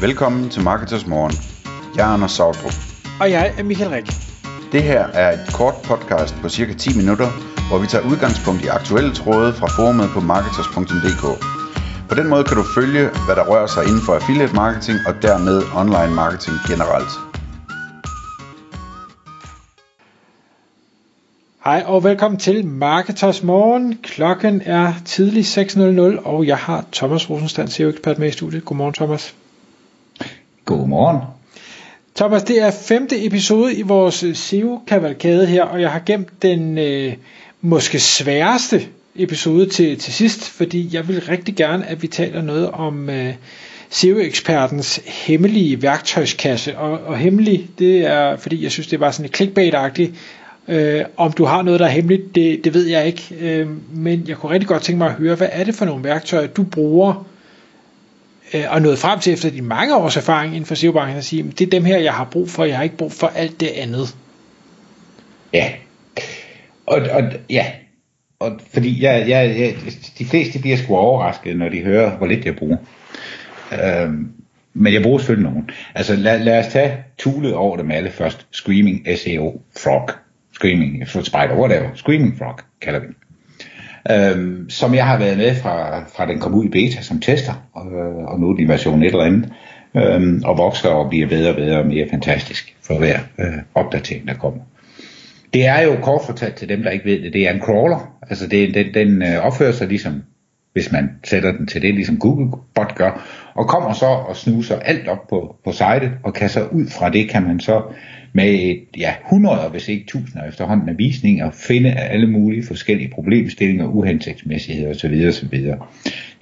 Velkommen til Marketers Morgen. Jeg er Anders Sautrup. Og jeg er Michael Rik. Det her er et kort podcast på cirka 10 minutter, hvor vi tager udgangspunkt i aktuelle tråde fra forumet på marketers.dk. På den måde kan du følge, hvad der rører sig inden for affiliate marketing og dermed online marketing generelt. Hej og velkommen til Marketers Morgen. Klokken er tidlig 6.00, og jeg har Thomas Rosenstand, SEO-ekspert med i studiet. Godmorgen, Thomas. Godmorgen. Thomas, det er femte episode i vores øh, SEO-kavalkade her, og jeg har gemt den øh, måske sværeste episode til, til sidst, fordi jeg vil rigtig gerne, at vi taler noget om øh, SEO-ekspertens hemmelige værktøjskasse. Og, og hemmelig, det er, fordi jeg synes, det var sådan et clickbait-agtigt. Øh, om du har noget, der er hemmeligt, det, det ved jeg ikke. Øh, men jeg kunne rigtig godt tænke mig at høre, hvad er det for nogle værktøjer, du bruger øh, og nået frem til efter de mange års erfaring inden for SEO-branchen at sige, det er dem her, jeg har brug for, jeg har ikke brug for alt det andet. Ja. Og, og ja, og fordi jeg, jeg, jeg, de fleste bliver sgu overrasket, når de hører, hvor lidt jeg bruger. Øhm, men jeg bruger selvfølgelig nogen. Altså lad, lad os tage tulet over dem alle først. Screaming SEO Frog. Screaming Spider, whatever. Screaming Frog kalder vi den øhm, som jeg har været med fra, fra den kom ud i beta som tester, og, øh, og nu er de version et eller andet, øhm, og vokser og bliver bedre og bedre og mere fantastisk for hver øh, opdatering, der kommer. Det er jo kort fortalt til dem, der ikke ved det, det er en crawler, altså det, den, den øh, opfører sig ligesom, hvis man sætter den til det, ligesom Googlebot gør, og kommer så og snuser alt op på, på sitet, og kan så ud fra det, kan man så med et, ja, hundreder, hvis ikke tusinder efterhånden af visninger, finde alle mulige forskellige problemstillinger, uhensigtsmæssigheder osv. osv.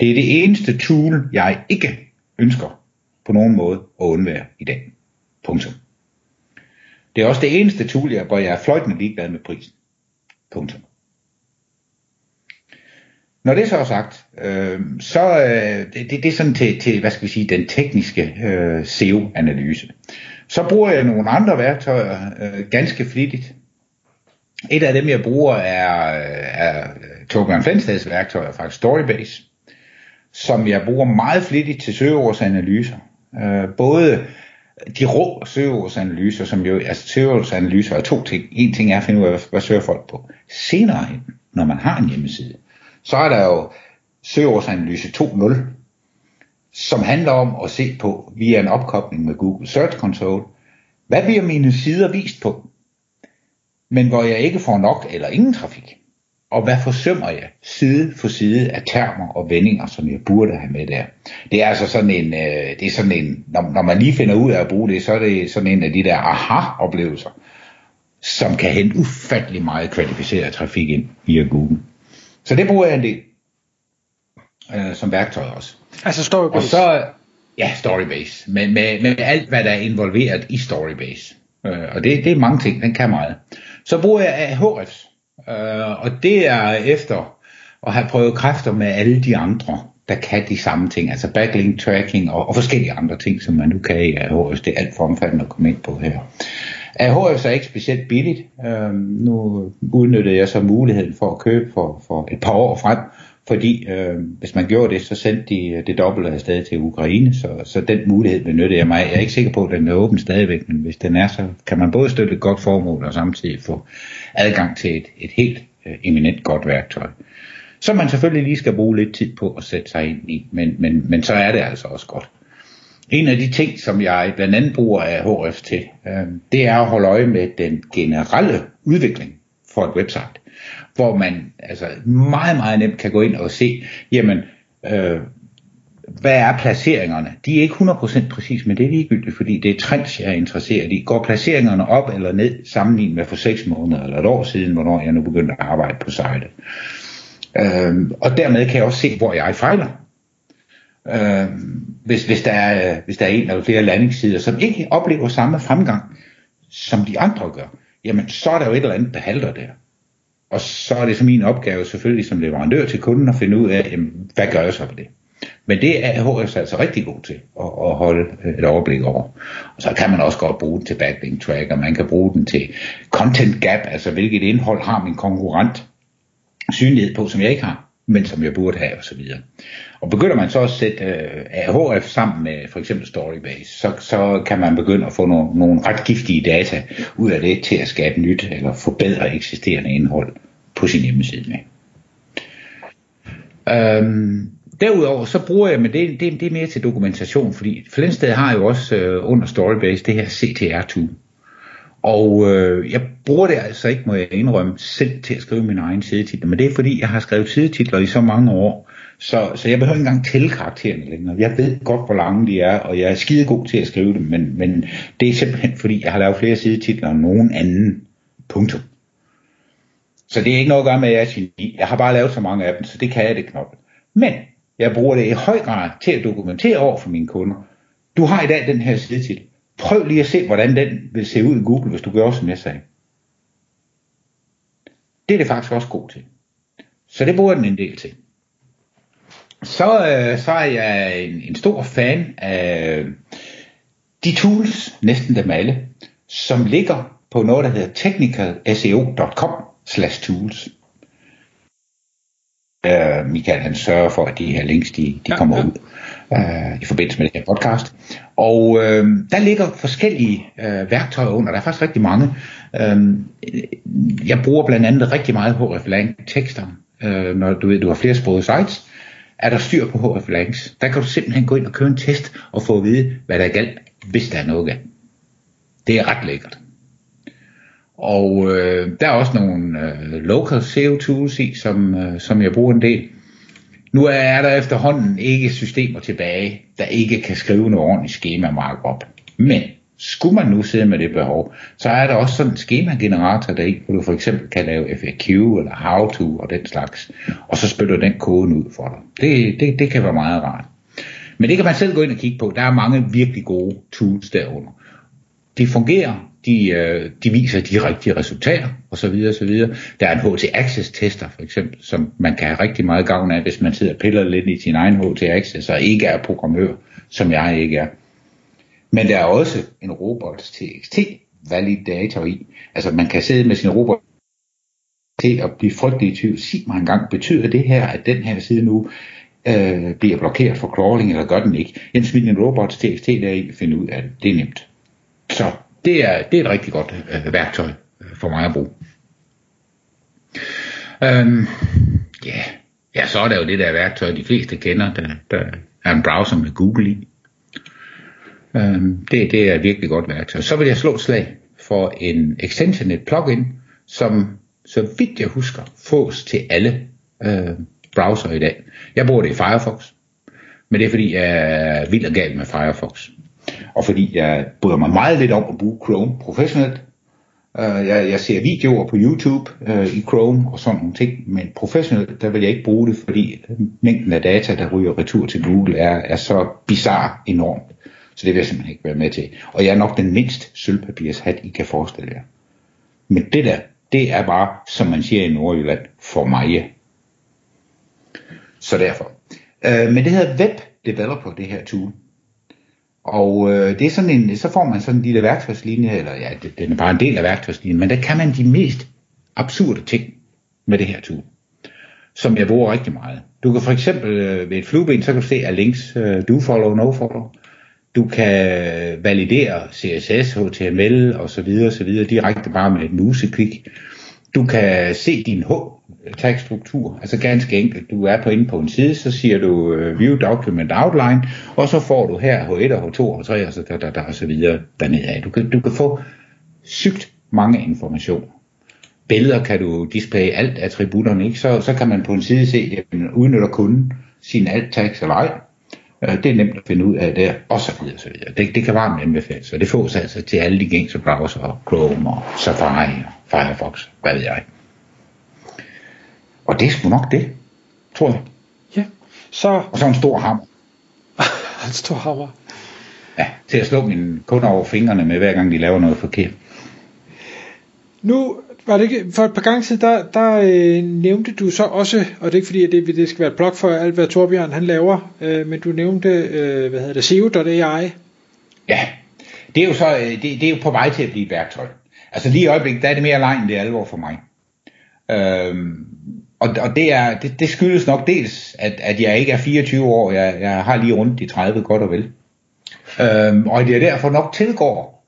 Det er det eneste tool, jeg ikke ønsker på nogen måde at undvære i dag. Punktum. Det er også det eneste tool, jeg, hvor jeg er fløjtende ligeglad med prisen. Punktum. Når det så er sagt, øh, så øh, det, det, det er sådan til, til, hvad skal vi sige, den tekniske øh, SEO-analyse. Så bruger jeg nogle andre værktøjer øh, ganske flittigt. Et af dem, jeg bruger, er, øh, er Torbjørn Flensdags værktøjer faktisk Storybase, som jeg bruger meget flittigt til søgeordsanalyser. Øh, både de rå søgeordsanalyser, som jo, altså søgeordsanalyser er to ting. En ting er at finde ud af, hvad søger folk på. Senere hen, når man har en hjemmeside, så er der jo søgeordsanalyse 2.0, som handler om at se på via en opkobling med Google Search Console, hvad bliver mine sider vist på, men hvor jeg ikke får nok eller ingen trafik. Og hvad forsømmer jeg side for side af termer og vendinger, som jeg burde have med der. Det er altså sådan en, øh, det er sådan en når, når man lige finder ud af at bruge det, så er det sådan en af de der aha-oplevelser, som kan hente ufattelig meget kvalificeret trafik ind via Google. Så det bruger jeg en del øh, som værktøj også. Altså Storybase? Og så, ja, Storybase. Med, med, med alt, hvad der er involveret i Storybase. Øh, og det, det er mange ting, den kan meget. Så bruger jeg Ahrefs. Øh, og det er efter at have prøvet kræfter med alle de andre, der kan de samme ting. Altså backlink tracking og, og forskellige andre ting, som man nu kan i Ahrefs. Det er alt for omfattende at komme ind på her. Ahrefs er ikke specielt billigt. Øh, nu udnyttede jeg så muligheden for at købe for, for et par år frem fordi øh, hvis man gjorde det, så sendte de øh, det dobbelte afsted til Ukraine, så, så den mulighed benyttede jeg mig. Jeg er ikke sikker på, at den er åben stadigvæk, men hvis den er, så kan man både støtte et godt formål og samtidig få adgang til et, et helt øh, eminent godt værktøj. Som man selvfølgelig lige skal bruge lidt tid på at sætte sig ind i, men, men, men så er det altså også godt. En af de ting, som jeg blandt andet bruger af HRF til, øh, det er at holde øje med den generelle udvikling for et website hvor man altså meget, meget nemt kan gå ind og se, jamen, øh, hvad er placeringerne? De er ikke 100% præcis, men det er ligegyldigt, fordi det er trends, jeg er interesseret i. Går placeringerne op eller ned sammenlignet med for 6 måneder eller et år siden, hvornår jeg nu begyndte at arbejde på sitet? Øh, og dermed kan jeg også se, hvor jeg fejler. Øh, hvis, hvis, der er, øh, hvis der er en eller flere landingssider, som ikke oplever samme fremgang, som de andre gør, jamen så er der jo et eller andet, der halter der. Og så er det så min opgave selvfølgelig som leverandør til kunden at finde ud af, jamen, hvad gør jeg så på det. Men det er HS altså rigtig god til at, at holde øh, et overblik over. Og så kan man også godt bruge den til backlink tracker, man kan bruge den til content gap, altså hvilket indhold har min konkurrent synlighed på, som jeg ikke har men som jeg burde have osv. Og begynder man så at sætte øh, uh, HF sammen med for eksempel Storybase, så, så kan man begynde at få nogle, nogle ret giftige data ud af det til at skabe nyt eller forbedre eksisterende indhold på sin hjemmeside med. Øhm, derudover så bruger jeg, men det, det, det er mere til dokumentation, fordi Flensted har jo også øh, under Storybase det her CTR-tool. Og øh, jeg bruger det altså ikke, må jeg indrømme, selv til at skrive min egen sidetitler, men det er fordi, jeg har skrevet sidetitler i så mange år, så, så jeg behøver ikke engang tælle karaktererne længere. Jeg ved godt, hvor lange de er, og jeg er skide god til at skrive dem, men, men det er simpelthen fordi, jeg har lavet flere sidetitler end nogen anden. Punktum. Så det er ikke noget at gøre med, at jeg er geni. Jeg har bare lavet så mange af dem, så det kan jeg det knop. Men jeg bruger det i høj grad til at dokumentere over for mine kunder. Du har i dag den her sidetitel. Prøv lige at se, hvordan den vil se ud i Google, hvis du gør som jeg sagde. Det er det faktisk også god til. Så det bruger den en del til. Så, øh, så er jeg en, en stor fan af de tools, næsten dem alle, som ligger på noget, der hedder technicalseo.com slash tools. Uh, Michael han sørger for, at de her links de, de ja, kommer ja. ud øh, i forbindelse med det her podcast. Og øh, der ligger forskellige øh, værktøjer under. Der er faktisk rigtig mange. Øh, jeg bruger blandt andet rigtig meget hreflang tekster. øh, når du ved, du har flere sprogede sites, er der styr på hreflangs. Der kan du simpelthen gå ind og køre en test og få at vide, hvad der er galt, hvis der er noget galt. Det er ret lækkert. Og øh, der er også nogle øh, local SEO tools i, som, øh, som jeg bruger en del. Nu er der efterhånden ikke systemer tilbage, der ikke kan skrive noget ordentligt schema markup. Men skulle man nu sidde med det behov, så er der også sådan en schemagenerator der hvor du for eksempel kan lave FAQ eller how to og den slags, og så spytter den koden ud for dig. Det, det, det kan være meget rart. Men det kan man selv gå ind og kigge på. Der er mange virkelig gode tools derunder. De fungerer, de, øh, de viser de rigtige resultater osv. osv. Der er en HT Access tester for eksempel, som man kan have rigtig meget gavn af, hvis man sidder og piller lidt i sin egen HT Access og ikke er programmør, som jeg ikke er. Men der er også en robots TXT validator i. Altså man kan sidde med sin robot til at blive frygtelig i tvivl. Sig mig engang, betyder det her, at den her side nu øh, bliver blokeret for crawling, eller gør den ikke? Jamen smid en robots TXT der i finde ud af det. Det er nemt. Så det er, det er et rigtig godt øh, værktøj øh, for mig at bruge. Øhm, ja. ja, så er der jo det der værktøj, de fleste kender, der, der er en browser med Google i. Øhm, det, det er et virkelig godt værktøj. Så vil jeg slå et slag for en extension, et plugin, som så vidt jeg husker, fås til alle øh, browser i dag. Jeg bruger det i Firefox, men det er fordi, jeg er vild og gal med Firefox og fordi jeg bryder mig meget lidt om at bruge Chrome professionelt. Uh, jeg, jeg ser videoer på YouTube uh, i Chrome og sådan nogle ting, men professionelt, der vil jeg ikke bruge det, fordi mængden af data, der ryger retur til Google, er, er så bizarre enormt. Så det vil jeg simpelthen ikke være med til. Og jeg er nok den mindst sølvpapirshat, I kan forestille jer. Men det der, det er bare, som man siger i Nordjylland, for mig. Så derfor. Uh, men det hedder Web Developer, det her tool. Og øh, det er sådan en, så får man sådan en lille værktøjslinje, eller ja, det, den er bare en del af værktøjslinjen, men der kan man de mest absurde ting med det her tool, som jeg bruger rigtig meget. Du kan for eksempel øh, ved et flueben, så kan du se, at links øh, do follow, no follow. Du kan validere CSS, HTML og så videre, så videre direkte bare med et museklik. Du kan se din tekststruktur. Altså ganske enkelt, du er på inde på en side, så siger du uh, View Document Outline, og så får du her H1 og H2 og H3 og så, der, der, der, og så videre dernede af. Du kan, du kan få sygt mange informationer. Billeder kan du display alt attributterne, ikke? Så, så kan man på en side se, at man udnytter kunden sin alt tags eller ej. Øh, det er nemt at finde ud af der, og så videre, så videre. Det, det kan varmt anbefales, så det fås altså til alle de gængse browser, Chrome og Safari og Firefox, hvad ved jeg. Og det er sgu nok det, tror jeg. Ja, så... Og så en stor hammer. en stor hammer. Ja, til at slå mine kunder over fingrene med, hver gang de laver noget forkert. Nu var det ikke, for et par gange siden, der, der øh, nævnte du så også, og det er ikke fordi, at det, det skal være et blog for alt, hvad Torbjørn han laver, øh, men du nævnte, øh, hvad hedder det, SEO.ai. Ja, det er jo så, øh, det, det er jo på vej til at blive et værktøj. Altså lige i øjeblikket, der er det mere leg, end det er alvor for mig. Øhm, og, og det, er, det, det skyldes nok dels, at, at jeg ikke er 24 år, jeg, jeg har lige rundt de 30 godt og vel. Øhm, og det er derfor nok tilgår,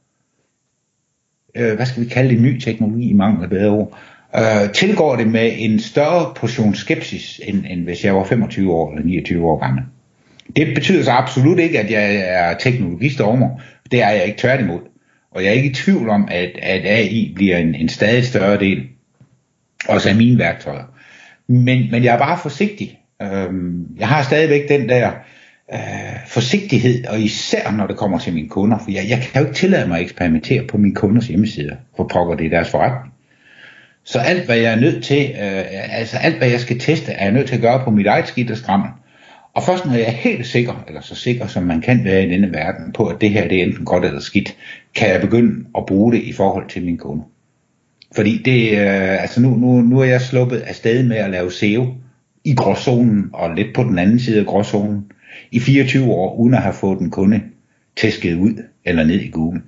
øh, hvad skal vi kalde det, ny teknologi i mangel af bedre ord, øh, tilgår det med en større portion skepsis, end, end hvis jeg var 25 år eller 29 år gammel. Det betyder så absolut ikke, at jeg er teknologistormer. Det er jeg ikke tværtimod. Og jeg er ikke i tvivl om, at, at AI bliver en, en stadig større del også af mine værktøjer. Men, men jeg er bare forsigtig. Øh, jeg har stadigvæk den der øh, forsigtighed, og især når det kommer til mine kunder, for jeg, jeg kan jo ikke tillade mig at eksperimentere på mine kunders hjemmesider, for pokker det er deres forretning. Så alt hvad jeg er nødt til, øh, altså alt hvad jeg skal teste, er jeg nødt til at gøre på mit eget skidt og skrammel. Og først når jeg er helt sikker, eller så sikker som man kan være i denne verden, på at det her det er enten godt eller skidt, kan jeg begynde at bruge det i forhold til mine kunder. Fordi det, øh, altså nu, nu, nu er jeg sluppet afsted med at lave SEO i gråzonen og lidt på den anden side af gråzonen i 24 år, uden at have fået en kunde tæsket ud eller ned i Google.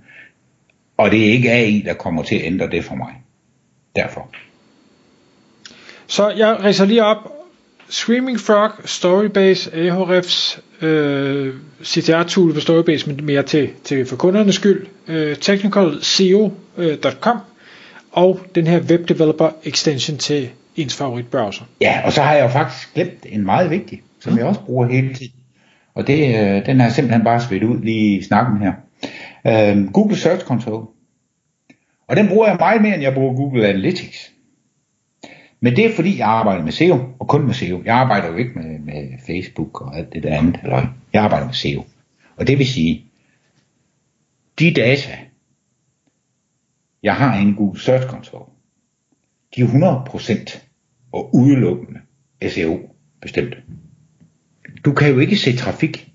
Og det er ikke AI, der kommer til at ændre det for mig. Derfor. Så jeg riser lige op. Screaming Frog, Storybase, Ahrefs, øh, CTR-tool på Storybase, men mere til, til for kundernes skyld. Øh, technicalseo.com og den her web developer extension til ens favorit browser. Ja, og så har jeg jo faktisk glemt en meget vigtig, som mm. jeg også bruger hele tiden. Og det, øh, den har jeg simpelthen bare svedt ud lige i snakken her. Øh, Google Search Console. Og den bruger jeg meget mere, end jeg bruger Google Analytics. Men det er fordi, jeg arbejder med SEO, og kun med SEO. Jeg arbejder jo ikke med, med Facebook og alt det der andet. Eller jeg arbejder med SEO. Og det vil sige, de data, jeg har en Google Search Console, de er 100% og udelukkende SEO bestemt. Du kan jo ikke se trafik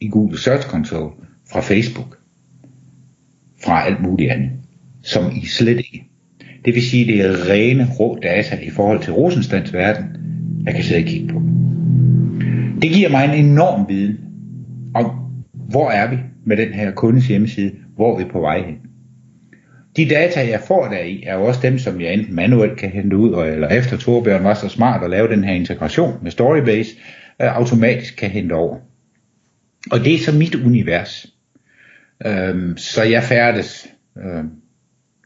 i Google Search Console fra Facebook, fra alt muligt andet, som I slet ikke. Det vil sige, det er rene rå data i forhold til Rosenstands verden, jeg kan sidde og kigge på. Det giver mig en enorm viden om, hvor er vi med den her kundes hjemmeside, hvor er vi på vej hen. De data, jeg får der i, er jo også dem, som jeg enten manuelt kan hente ud, eller efter Torbjørn var så smart at lave den her integration med Storybase, øh, automatisk kan hente over. Og det er så mit univers. Øhm, så jeg færdes øh,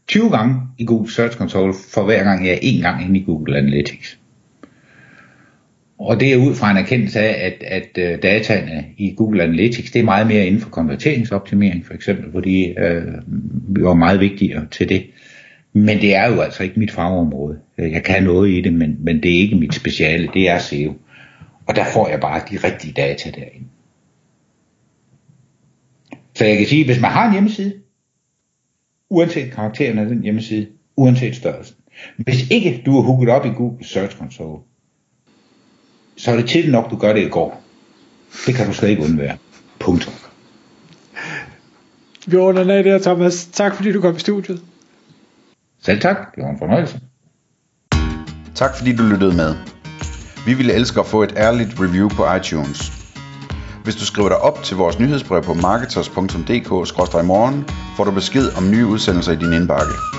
20 gange i Google Search Console, for hver gang jeg er en gang inde i Google Analytics. Og det er ud fra en erkendelse af, at, at øh, dataene i Google Analytics, det er meget mere inden for konverteringsoptimering for eksempel, fordi de øh, var meget vigtigere til det. Men det er jo altså ikke mit fagområde. Jeg kan noget i det, men, men det er ikke mit speciale, det er SEO. Og der får jeg bare de rigtige data derinde. Så jeg kan sige, hvis man har en hjemmeside, uanset karakteren af den hjemmeside, uanset størrelsen. Hvis ikke du er hooket op i Google Search Console, så er det til nok, du gør det i går. Det kan du slet ikke undvære. Punktum. Vi ordner af der, Thomas. Tak fordi du kom i studiet. Selv tak. Det var en fornøjelse. Tak fordi du lyttede med. Vi ville elske at få et ærligt review på iTunes. Hvis du skriver dig op til vores nyhedsbrev på marketers.dk-morgen, får du besked om nye udsendelser i din indbakke.